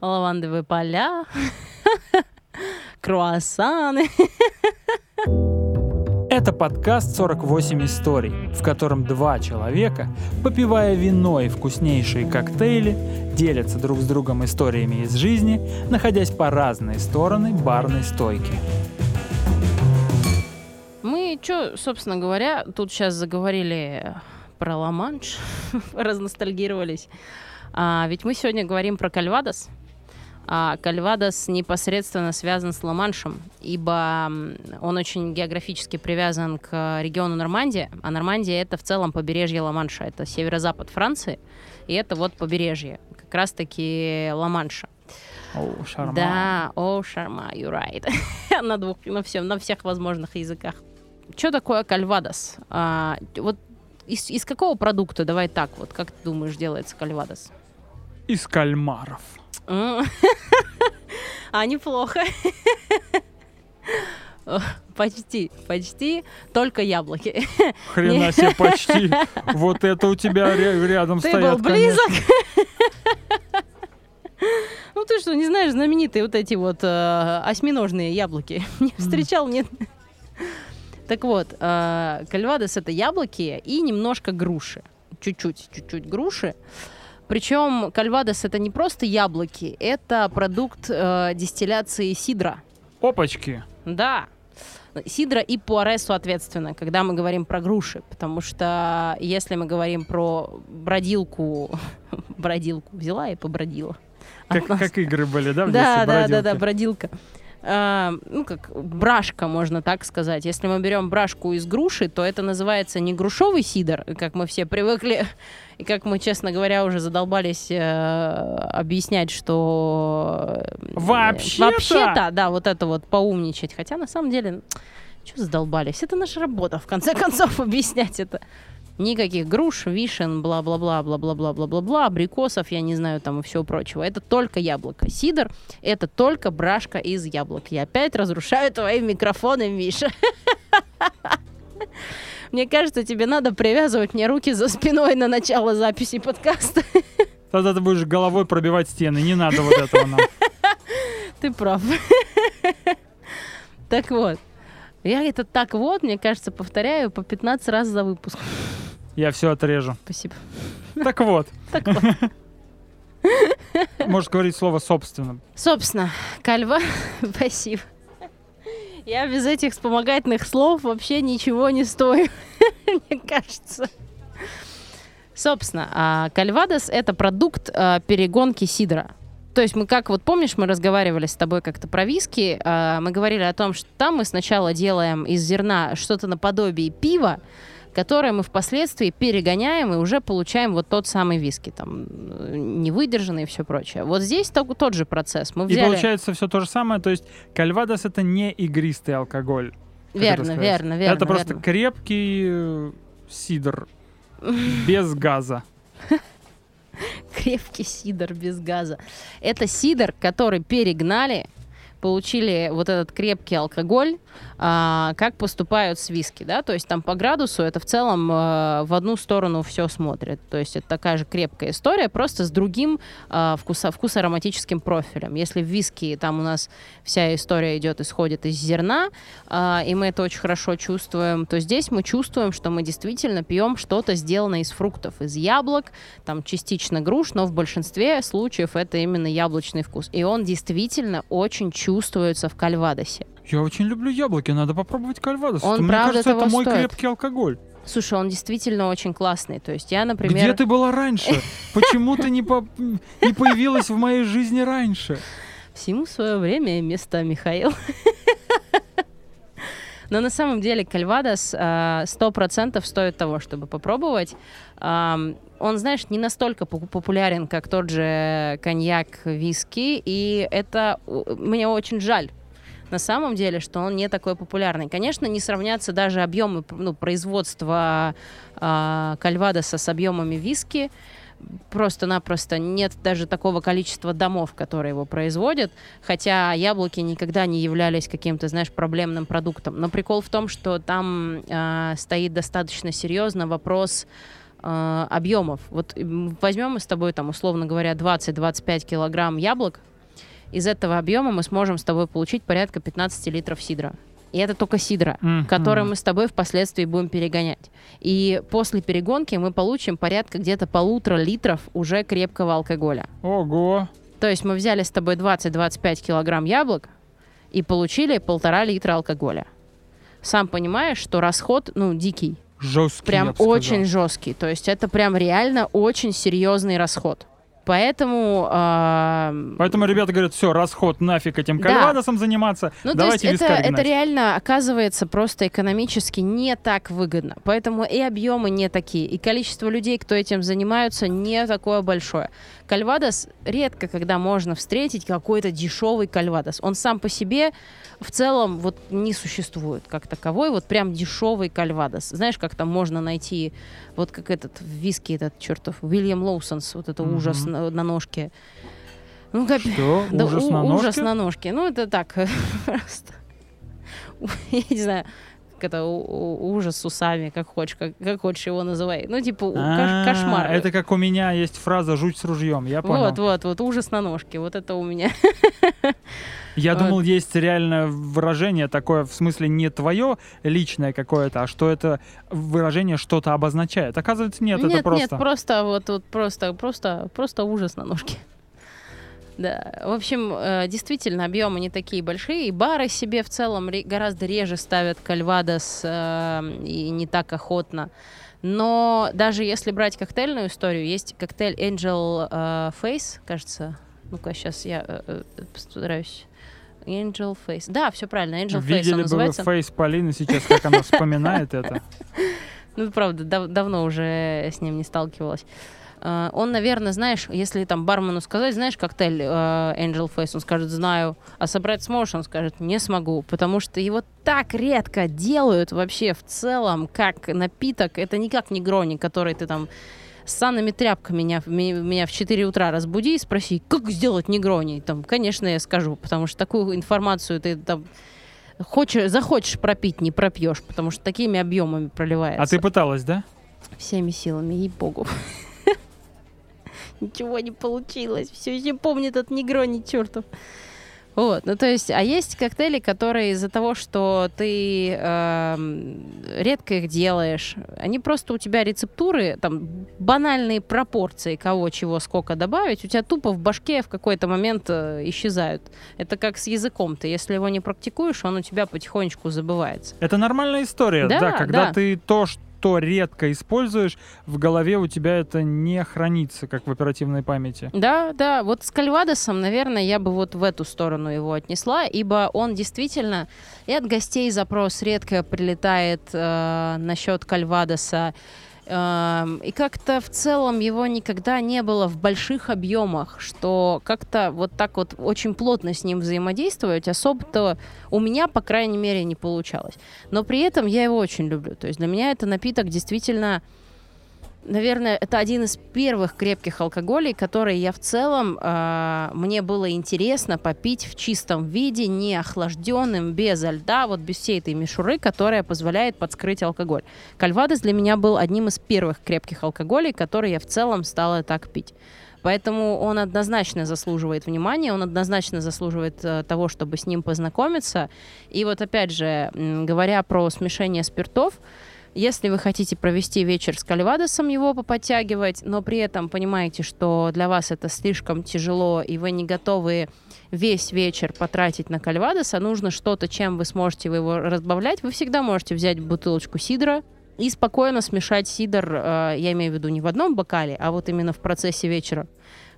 лавандовые поля, круассаны. Это подкаст «48 историй», в котором два человека, попивая вино и вкуснейшие коктейли, делятся друг с другом историями из жизни, находясь по разные стороны барной стойки. Мы что, собственно говоря, тут сейчас заговорили про Ла-Манш, разностальгировались. А, ведь мы сегодня говорим про Кальвадос. А Кальвадос непосредственно связан с Ла-Маншем, ибо он очень географически привязан к региону Нормандия, а Нормандия это в целом побережье Ла-Манша, это северо-запад Франции, и это вот побережье, как раз-таки Ла-Манша. О, шарма. Да, о, шарма, you right. на, двух, на, всем, на всех возможных языках. Что такое кальвадос? А, вот из, из какого продукта, давай так, вот как ты думаешь, делается кальвадос? Из кальмаров. А, неплохо. Почти, почти, только яблоки. Хрена себе, почти. Вот это у тебя рядом Ты стоят, был близок. Ну ты что, не знаешь знаменитые вот эти вот э, осьминожные яблоки? Не встречал, нет? Так вот, э, кальвадос это яблоки и немножко груши. Чуть-чуть, чуть-чуть груши. Причем кальвадос это не просто яблоки, это продукт э, дистилляции сидра. Опачки. Да. Сидра и пуаре, соответственно, когда мы говорим про груши. Потому что если мы говорим про бродилку, бродилку взяла и побродила. Как, как игры были, да, в Да, да, да, да, бродилка. А, ну, как брашка, можно так сказать. Если мы берем брашку из груши, то это называется не грушовый сидр, как мы все привыкли, и как мы, честно говоря, уже задолбались э, объяснять, что... э, Вообще-то! Вообще-то, да, вот это вот поумничать. Хотя, на самом деле, что задолбались? Это наша работа, в конце концов, объяснять это. Никаких груш, вишен, бла-бла-бла, бла-бла-бла-бла-бла-бла, абрикосов, я не знаю, там и всего прочего. Это только яблоко. Сидр — это только брашка из яблок. Я опять разрушаю твои микрофоны, Миша. Мне кажется, тебе надо привязывать мне руки за спиной на начало записи подкаста. Тогда ты будешь головой пробивать стены. Не надо вот этого нам. Ты прав. Так вот. Я это так вот, мне кажется, повторяю по 15 раз за выпуск. Я все отрежу. Спасибо. Так вот, Так вот. можешь говорить слово собственно. Собственно, кальва, спасибо. Я без этих вспомогательных слов вообще ничего не стою, мне кажется. Собственно, а, кальвадос — это продукт а, перегонки сидра. То есть мы как, вот помнишь, мы разговаривали с тобой как-то про виски, а, мы говорили о том, что там мы сначала делаем из зерна что-то наподобие пива, которое мы впоследствии перегоняем и уже получаем вот тот самый виски, там, невыдержанный и все прочее. Вот здесь то- тот же процесс. Мы И взяли... получается все то же самое. То есть кальвадос это не игристый алкоголь. Верно, верно, верно. Это просто верно. крепкий э, сидр без газа. крепкий сидр без газа. Это сидр, который перегнали, получили вот этот крепкий алкоголь, а, как поступают с виски, да, то есть там по градусу это в целом э, в одну сторону все смотрит, то есть это такая же крепкая история, просто с другим э, вкуса, вкусоароматическим профилем. Если в виски там у нас вся история идет, исходит из зерна, а, и мы это очень хорошо чувствуем, то здесь мы чувствуем, что мы действительно пьем что-то сделанное из фруктов, из яблок, там частично груш, но в большинстве случаев это именно яблочный вкус. И он действительно очень чувствуется в кальвадосе. Я очень люблю яблоки, надо попробовать кальвадос. Он Мне правда кажется, это мой стоит. крепкий алкоголь. Слушай, он действительно очень классный. То есть я, например... Где ты была раньше? Почему ты не, по- не появилась в моей жизни раньше? Всему свое время и место, Михаил. Но на самом деле Кальвадос а, сто процентов стоит того, чтобы попробовать. Он, знаешь, не настолько пу- популярен, как тот же коньяк, виски, и это у- мне очень жаль. На самом деле, что он не такой популярный. Конечно, не сравнятся даже объемы ну, производства а, кальвадоса с объемами виски, просто-напросто нет даже такого количества домов, которые его производят, хотя яблоки никогда не являлись каким-то, знаешь, проблемным продуктом. Но прикол в том, что там а, стоит достаточно серьезно вопрос э, объемов. Вот возьмем мы с тобой, там, условно говоря, 20-25 килограмм яблок, из этого объема мы сможем с тобой получить порядка 15 литров сидра. И это только сидра, Мгм. который мы с тобой впоследствии будем перегонять. И после перегонки мы получим порядка где-то полутора литров уже крепкого алкоголя. Ого. То есть мы взяли с тобой 20-25 килограмм яблок и получили полтора литра алкоголя. Сам понимаешь, что расход, ну, дикий. Жесткий, Прям очень жесткий. То есть это прям реально очень серьезный расход. Поэтому... а, Поэтому ребята говорят, все, расход нафиг этим Да. кальвадосом заниматься. Ну, Давайте то есть это, это гнать». реально оказывается просто экономически не так выгодно. Поэтому и объемы не такие, и количество людей, кто этим занимаются, не такое большое. Кальвадос редко, когда можно встретить какой-то дешевый кальвадос. Он сам по себе в целом вот не существует как таковой, вот прям дешевый кальвадос. Знаешь, как там можно найти, вот как этот виски, этот чертов, William Lawson's, вот это Мгм. ужас на, на ножке. Ну, как, Что? да, Ужас у- на ужас ножке? на ножке. Ну, это так, просто. Я не знаю, это ужас с усами, как хочешь, как, как хочешь его называй. Ну, типа, А, кош- кошмар. Это как у меня есть фраза «жуть с ружьем», я понял. Вот, вот, вот, ужас на ножке. Вот это у меня. Я Вот. думал, есть реально выражение такое, в смысле не твое личное какое-то, а что это выражение что-то обозначает. Оказывается, нет, нет, это просто... нет, просто вот, вот просто, просто, просто ужас на ножке. Да, в общем, э, действительно, объемы не такие большие, и бары себе в целом гораздо реже ставят кальвадос э, и не так охотно. Но даже если брать коктейльную историю, есть коктейль Angel э, Face, кажется. Ну-ка, сейчас я э, постараюсь. Angel Face. Да, все правильно, Angel Face он Видели бы вы называется. фейс Полины сейчас, как она вспоминает это. Ну, правда, дав- давно уже с ним не сталкивалась. Э, Он, наверное, знаешь, если там бармену сказать, знаешь, коктейль э, Angel Face, он скажет, знаю. А собрать сможешь, он скажет, не смогу. Потому что его так редко делают вообще в целом, как напиток. Это никак не грони, который ты там с санными тряпками меня, меня в 4 утра разбуди и спроси, как сделать негрони. Там, конечно, я скажу, потому что такую информацию ты там хочешь, захочешь пропить, не пропьешь, потому что такими объемами проливается. А ты пыталась, да? Всеми силами, ей-богу. Ничего не получилось. Все еще помнит этот негрони чертов. Вот, ну то есть, а есть коктейли, которые из-за того, что ты эм, редко их делаешь, они просто у тебя рецептуры, там банальные пропорции, кого, чего, сколько добавить, у тебя тупо в башке в какой-то момент э, исчезают. Это как с языком, ты если его не практикуешь, он у тебя потихонечку забывается. Это нормальная история, Да, да, когда да. ты то, что редко используешь, в голове у тебя это не хранится, как в оперативной памяти. Да, да, вот с Кальвадосом, наверное, я бы вот в эту сторону его отнесла, ибо он действительно и от гостей запрос редко прилетает э, насчет Кальвадоса, и как-то в целом его никогда не было в больших объемах, что как-то вот так вот очень плотно с ним взаимодействовать особо-то у меня, по крайней мере, не получалось. Но при этом я его очень люблю. То есть для меня это напиток действительно Наверное, это один из первых крепких алкоголей, которые я в целом э, мне было интересно попить в чистом виде, не охлажденным, без льда, вот без всей этой мишуры, которая позволяет подскрыть алкоголь. Кальвадос для меня был одним из первых крепких алкоголей, которые я в целом стала так пить. Поэтому он однозначно заслуживает внимания, он однозначно заслуживает э, того, чтобы с ним познакомиться. И вот опять же, говоря про смешение спиртов, если вы хотите провести вечер с кальвадосом, его поподтягивать, но при этом понимаете, что для вас это слишком тяжело, и вы не готовы весь вечер потратить на кальвадоса, нужно что-то, чем вы сможете его разбавлять, вы всегда можете взять бутылочку сидра и спокойно смешать сидр, э, я имею в виду не в одном бокале, а вот именно в процессе вечера.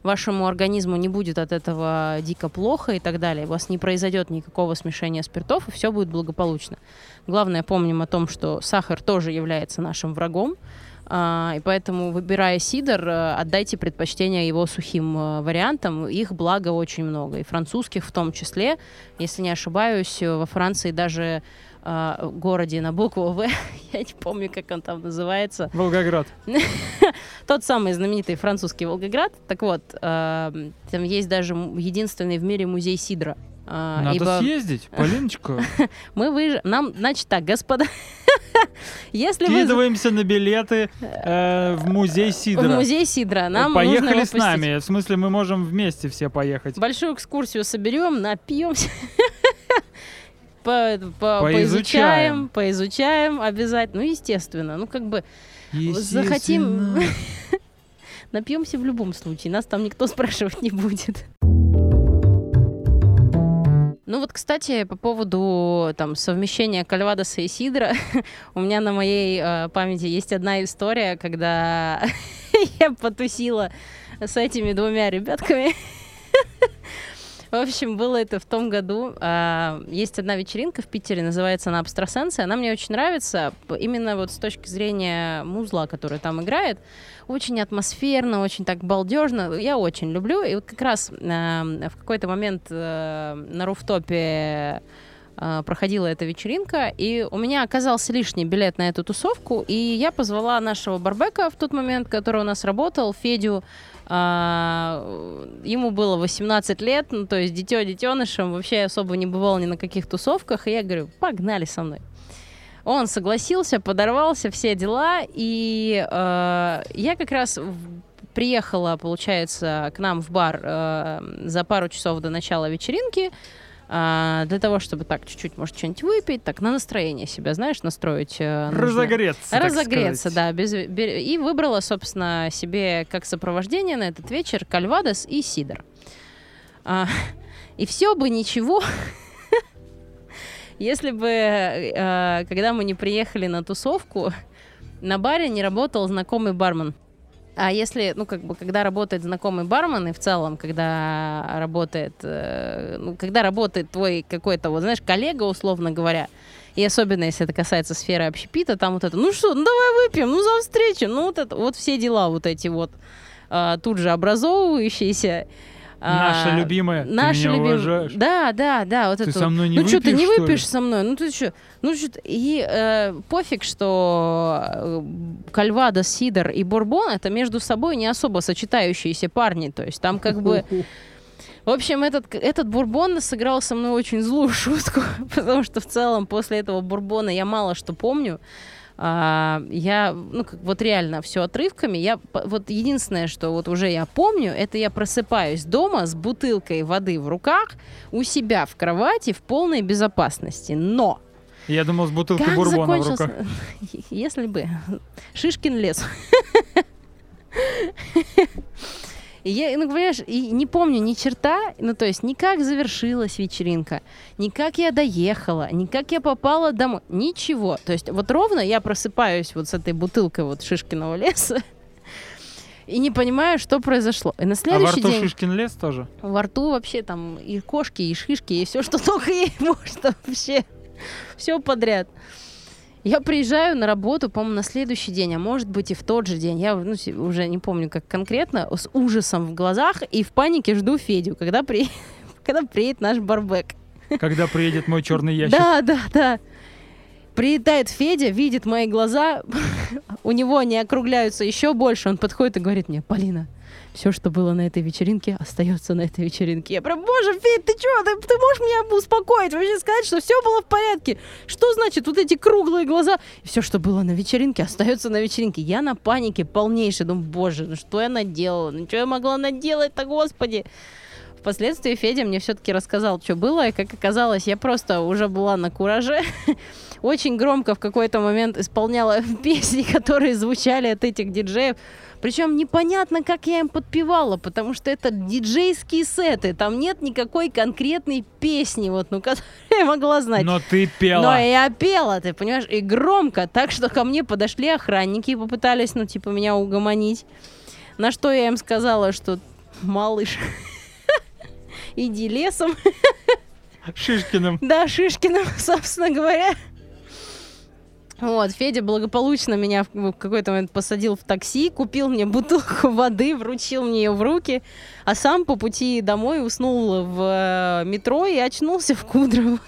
Вашему организму не будет от этого дико плохо и так далее. У вас не произойдет никакого смешения спиртов, и все будет благополучно. Главное, помним о том, что сахар тоже является нашим врагом, а, и поэтому, выбирая сидр, э, отдайте предпочтение его сухим э, вариантам. Их, благо, очень много. И французских в том числе. Если не ошибаюсь, э, во Франции даже э, в городе на букву В, я не помню, как он там называется, Волгоград. тот самый знаменитый французский Волгоград. Так вот, э, там есть даже единственный в мире музей сидра. А, Надо ибо съездить, Полиночка. мы выж... Нам, значит так, господа, Если вы Скидываемся на билеты э, в музей в Сидора. музей Сидра, нам нужно Поехали его с нами. В смысле, мы можем вместе все поехать. Большую экскурсию соберем, напьемся. По, по- Поизучаем. поизучаем, обязательно. Ну, естественно. Ну, как бы Естественно. захотим, напьемся в любом случае. Нас там никто спрашивать не будет. Ну вот, кстати, по поводу там совмещения кальвадоса и сидра, у меня на моей э, памяти есть одна история, когда я потусила с этими двумя ребятками. В общем, было это в том году. А, Есть одна вечеринка в Питере, называется она «Абстрасенция». Она мне очень нравится, именно вот с точки зрения музла, который там играет. Очень атмосферно, очень так балдежно. Я очень люблю. И вот как раз а, в какой-то момент э, на руфтопе а, проходила эта вечеринка, и у меня оказался лишний билет на эту тусовку, и я позвала нашего барбека в тот момент, который у нас работал, Федю, ему было 18 лет, ну, то есть дитё детенышем, вообще особо не бывал ни на каких тусовках, и я говорю, погнали со мной. Он согласился, подорвался, все дела, и э, я как раз приехала, получается, к нам в бар э, за пару часов до начала вечеринки, а, для того, чтобы так чуть-чуть, может, что-нибудь выпить, так на настроение себя, знаешь, настроить. э, нужно. Разогреться, Разогреться, да. Без, бе- и выбрала, собственно, себе как сопровождение на этот вечер кальвадос и сидр. А, и все бы ничего, если бы, э, когда мы не приехали на тусовку, на баре не работал знакомый бармен. А если, ну, как бы, когда работает знакомый бармен, и в целом, когда работает, э, ну, когда работает твой какой-то, вот, знаешь, коллега, условно говоря, и особенно, если это касается сферы общепита, там вот это, ну что, ну давай выпьем, ну за встречу, ну вот это, вот все дела вот эти вот а, тут же образовывающиеся. Наша А, любимая. Ты Наши меня любим- уважаешь? Да, да, да. Вот Ты это со мной не ну что, ты не выпьешь, со мной? Ну ты что? Ну что? И э, пофиг, что э, Кальвадос, Сидор и Бурбон это между собой не особо сочетающиеся парни. То есть там как бы... В общем, этот, этот бурбон сыграл со мной очень злую шутку, потому что в целом после этого бурбона я мало что помню. А, я, ну, как, вот реально все отрывками. Я, вот единственное, что вот уже я помню, это я просыпаюсь дома с бутылкой воды в руках, у себя в кровати, в полной безопасности. Но Я думал, с бутылкой как бурбона в закончился... руках. Если бы. Шишкин лес. И я, ну, понимаешь, и не помню ни черта, ну, то есть, ни как завершилась вечеринка, ни как я доехала, ни как я попала домой, ничего. То есть, вот ровно я просыпаюсь вот с этой бутылкой вот Шишкиного леса и не понимаю, что произошло. И на А во следующий рту день Шишкин лес тоже? во рту вообще там и кошки, и шишки, и все, что только ей можно вообще. Все подряд. Я приезжаю на работу, по-моему, на следующий день, а может быть и в тот же день. Я ну, уже не помню, как конкретно, с ужасом в глазах и в панике жду Федю, когда, при... когда приедет наш барбек. Когда приедет мой черный ящик. Да, да, да. Приедает Федя, видит мои глаза, у него они округляются еще больше. Он подходит и говорит мне, Полина, все, что было на этой вечеринке, остается на этой вечеринке. Я прям, боже, Федь, ты что, ты, ты можешь меня успокоить, вообще сказать, что все было в порядке? Что значит вот эти круглые глаза? Все, что было на вечеринке, остается на вечеринке. Я на панике полнейшей, думаю, боже, ну что я наделала? Ну что я могла наделать-то, господи? Впоследствии Федя мне все-таки рассказал, что было, и как оказалось, я просто уже была на кураже, очень громко в какой-то момент исполняла песни, которые звучали от этих диджеев. Причем непонятно, как я им подпевала, потому что это диджейские сеты, там нет никакой конкретной песни, вот, ну, которую я могла знать. Но ты пела. Но я пела, ты понимаешь, и громко, так что ко мне подошли охранники и попытались, ну, типа, меня угомонить. На что я им сказала, что малыш, иди лесом. Шишкиным. Да, Шишкиным, собственно говоря. Вот, Федя благополучно меня в какой-то момент посадил в такси, купил мне бутылку воды, вручил мне ее в руки, а сам по пути домой уснул в э, метро и очнулся в Кудрово.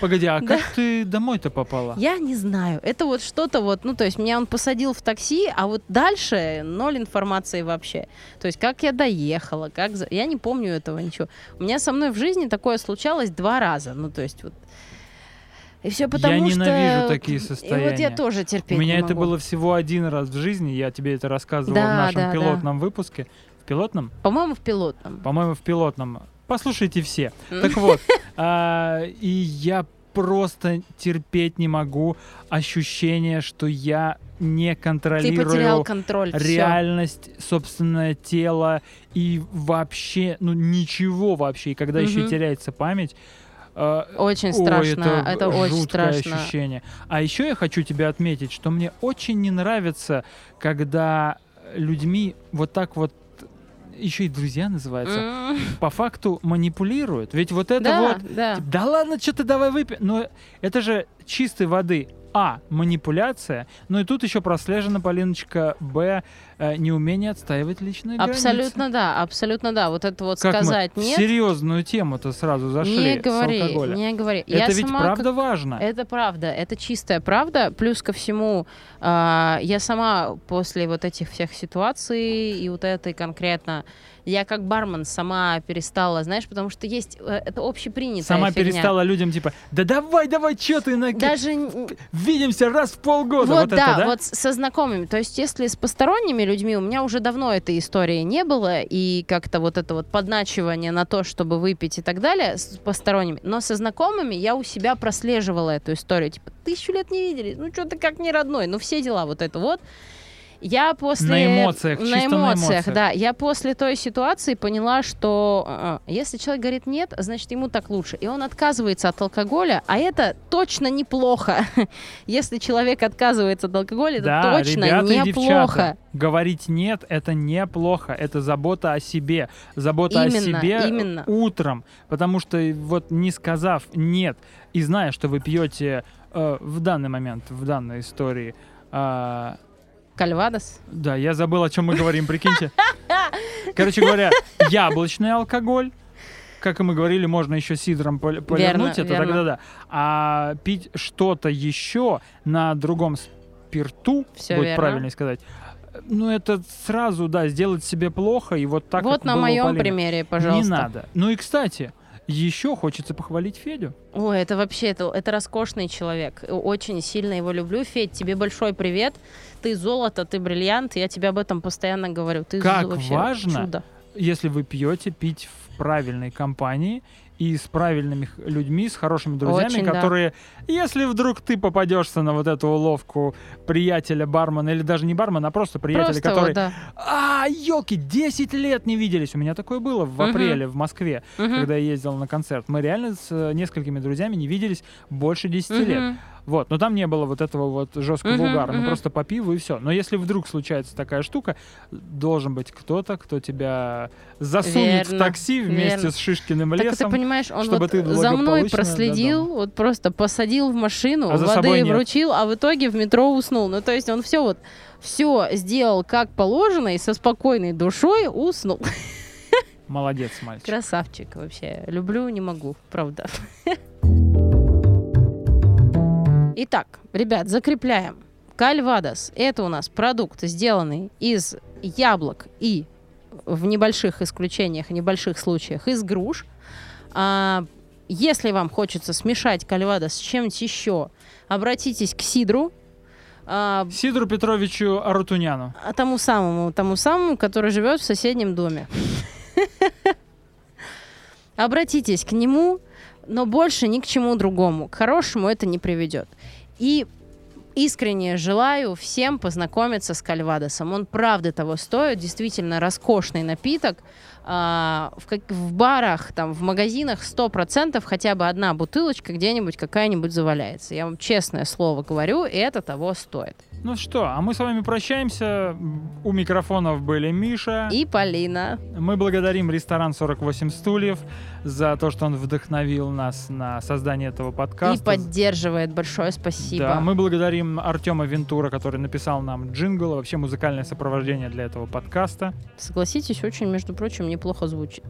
Погоди, а Да. как ты домой-то попала? Я не знаю. Это вот что-то вот, ну, то есть меня он посадил в такси, а вот дальше ноль информации вообще. То есть как я доехала, как... Я не помню этого ничего. У меня со мной в жизни такое случалось два раза. Ну, то есть вот... И все потому я что... ненавижу такие И состояния. вот я тоже терпеть У меня это могу. было всего один раз в жизни, я тебе это рассказывал Да, в нашем да, да. пилотном выпуске. В пилотном? По-моему, в пилотном. По-моему, в пилотном. Послушайте все. Так вот, а, и я просто терпеть не могу ощущение, что я не Ты контролирую потерял контроль. реальность, собственное тело и вообще, ну ничего вообще. И когда еще Мгм. теряется память, э, Очень ой, страшно. это очень жуткое страшно. ощущение. А еще я хочу тебе отметить, что мне очень не нравится, когда людьми вот так вот еще и друзья называются, М, по факту манипулируют. Ведь вот это Да, вот да. Типа, Да ладно, что ты давай выпей. Но это же чистой воды. А. Манипуляция. Ну и тут еще прослежена, Полиночка. Б. э, неумение отстаивать личные границы. Абсолютно да, абсолютно да. Вот это вот Как сказать мы нет. серьезную тему-то сразу зашли Не с говори, алкоголя. не говори. Это Я ведь сама правда как- важно. Это правда, это чистая правда. Плюс ко всему, а, я сама после вот этих всех ситуаций и вот этой конкретно, я как бармен сама перестала, знаешь, потому что есть, э, это общепринятая Сама фигня. перестала людям типа, да давай, давай, что ты на... Даже Видимся раз в полгода. вот, Вот, да, это, да? вот со знакомыми. То есть, если с посторонними людьми, у меня уже давно этой истории не было, и как-то вот это вот подначивание на то, чтобы выпить и так далее, с посторонними. Но со знакомыми я у себя прослеживала эту историю. Типа, тысячу лет не виделись, ну что ты как не родной, ну все дела вот это вот. Я после... На эмоциях, на чисто на эмоциях, эмоциях. да. Я после той ситуации поняла, что э, если человек говорит нет, значит ему так лучше. И он отказывается от алкоголя, а это точно неплохо. Если человек отказывается от алкоголя, это Да, точно ребята и неплохо. девчата, говорить нет это неплохо, это забота о себе, забота Именно, о себе именно. утром, потому что вот не сказав нет и зная, что вы пьете э, в данный момент, в данной истории, а, Кальвадос. да, я забыл, о чем мы говорим, прикиньте. Короче говоря, яблочный алкоголь. Как и мы говорили, можно еще сидром пол- повернуть это, верно. тогда да. А пить что-то еще на другом спирту, Всё будет верно. правильнее сказать, ну это сразу, да, сделать себе плохо, и вот так вот как на моем примере, пожалуйста. Не надо. Ну и, кстати, еще хочется похвалить Федю. Ой, это вообще, это, это роскошный человек. Очень сильно его люблю. Федь, тебе большой привет. Ты золото, ты бриллиант. Я тебе об этом постоянно говорю. Ты Как вообще важно чудо. Если вы пьете, пить в правильной компании и с правильными людьми, с хорошими друзьями, Очень, да. которые, если вдруг ты попадешься на вот эту уловку приятеля бармена, или даже не бармена, а просто приятеля, Просто который, вот, да. а, елки, 10 лет не виделись. У меня такое было в Мгм. апреле в Москве, Мгм. когда я ездил на концерт. Мы реально с э, несколькими друзьями не виделись больше 10 лет. Мгм. Вот, но там не было вот этого вот жесткого Мгм, угара, ну мгм. просто по пиву и все. Но если вдруг случается такая штука, должен быть кто-то, кто тебя засунет в Верно, такси вместе верно. с Шишкиным Так ты лесом. Понимаешь, он чтобы вот за мной проследил, вот просто посадил в машину, А воды вручил, а в итоге в метро уснул. Ну, то есть он все вот все сделал как положено и со спокойной душой уснул. Молодец, мальчик. Красавчик вообще. Люблю, не могу, правда. Итак, ребят, закрепляем. Кальвадос – это у нас продукт, сделанный из яблок и в небольших исключениях, небольших случаях из груш. А, если вам хочется смешать кальвадос с чем-нибудь еще, обратитесь к сидру, а, Сидору Петровичу Арутуняну. а тому самому, тому самому, который живет в соседнем доме. Обратитесь к нему, но больше ни к чему другому. К хорошему это не приведет. И искренне желаю всем познакомиться с кальвадосом. Он правда того стоит, действительно роскошный напиток. А, в, как- в барах, там, в магазинах 100% хотя бы одна бутылочка где-нибудь какая-нибудь заваляется. Я вам честное слово говорю, и это того стоит. Ну что, а мы с вами прощаемся. У микрофонов были Миша. И Полина. Мы благодарим ресторан 48 стульев за то, что он вдохновил нас на создание этого подкаста. И поддерживает. Большое спасибо. Да, мы благодарим Артема Вентура, который написал нам джингл, вообще музыкальное сопровождение для этого подкаста. Согласитесь, очень, между прочим, неплохо звучит.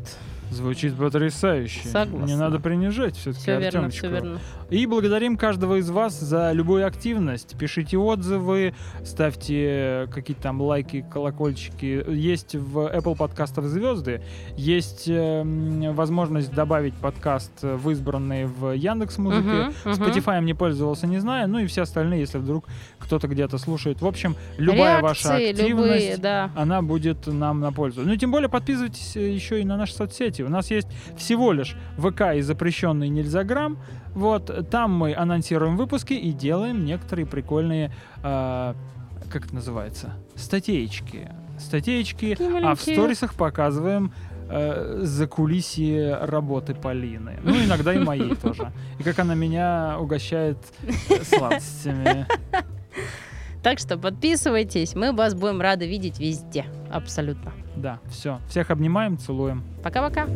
Звучит потрясающе. Согласна. Не надо принижать все-таки Все верно, все верно. И благодарим каждого из вас за любую активность. Пишите отзывы, ставьте какие-то там лайки, колокольчики. Есть в Apple подкастах звезды, есть эм, возможность добавить подкаст в избранные в Яндекс Музыке. Мгм, мгм. Spotify не пользовался, не знаю. Ну и все остальные, если вдруг кто-то где-то слушает. В общем, любая ваша Реакции активность, любые, да. она будет нам на пользу. Ну, тем более, подписывайтесь э, еще и на наши соцсети. У нас есть всего лишь ВК и запрещенный Нельзяграм. Вот, там мы анонсируем выпуски и делаем некоторые прикольные, э, как это называется, статейки. Статейки, а в сторисах показываем э, за кулисье работы Полины. Ну, иногда и моей тоже. И как она меня угощает сладостями. Так что подписывайтесь, мы вас будем рады видеть везде. Абсолютно. Да, все. Всех обнимаем, целуем. Пока-пока.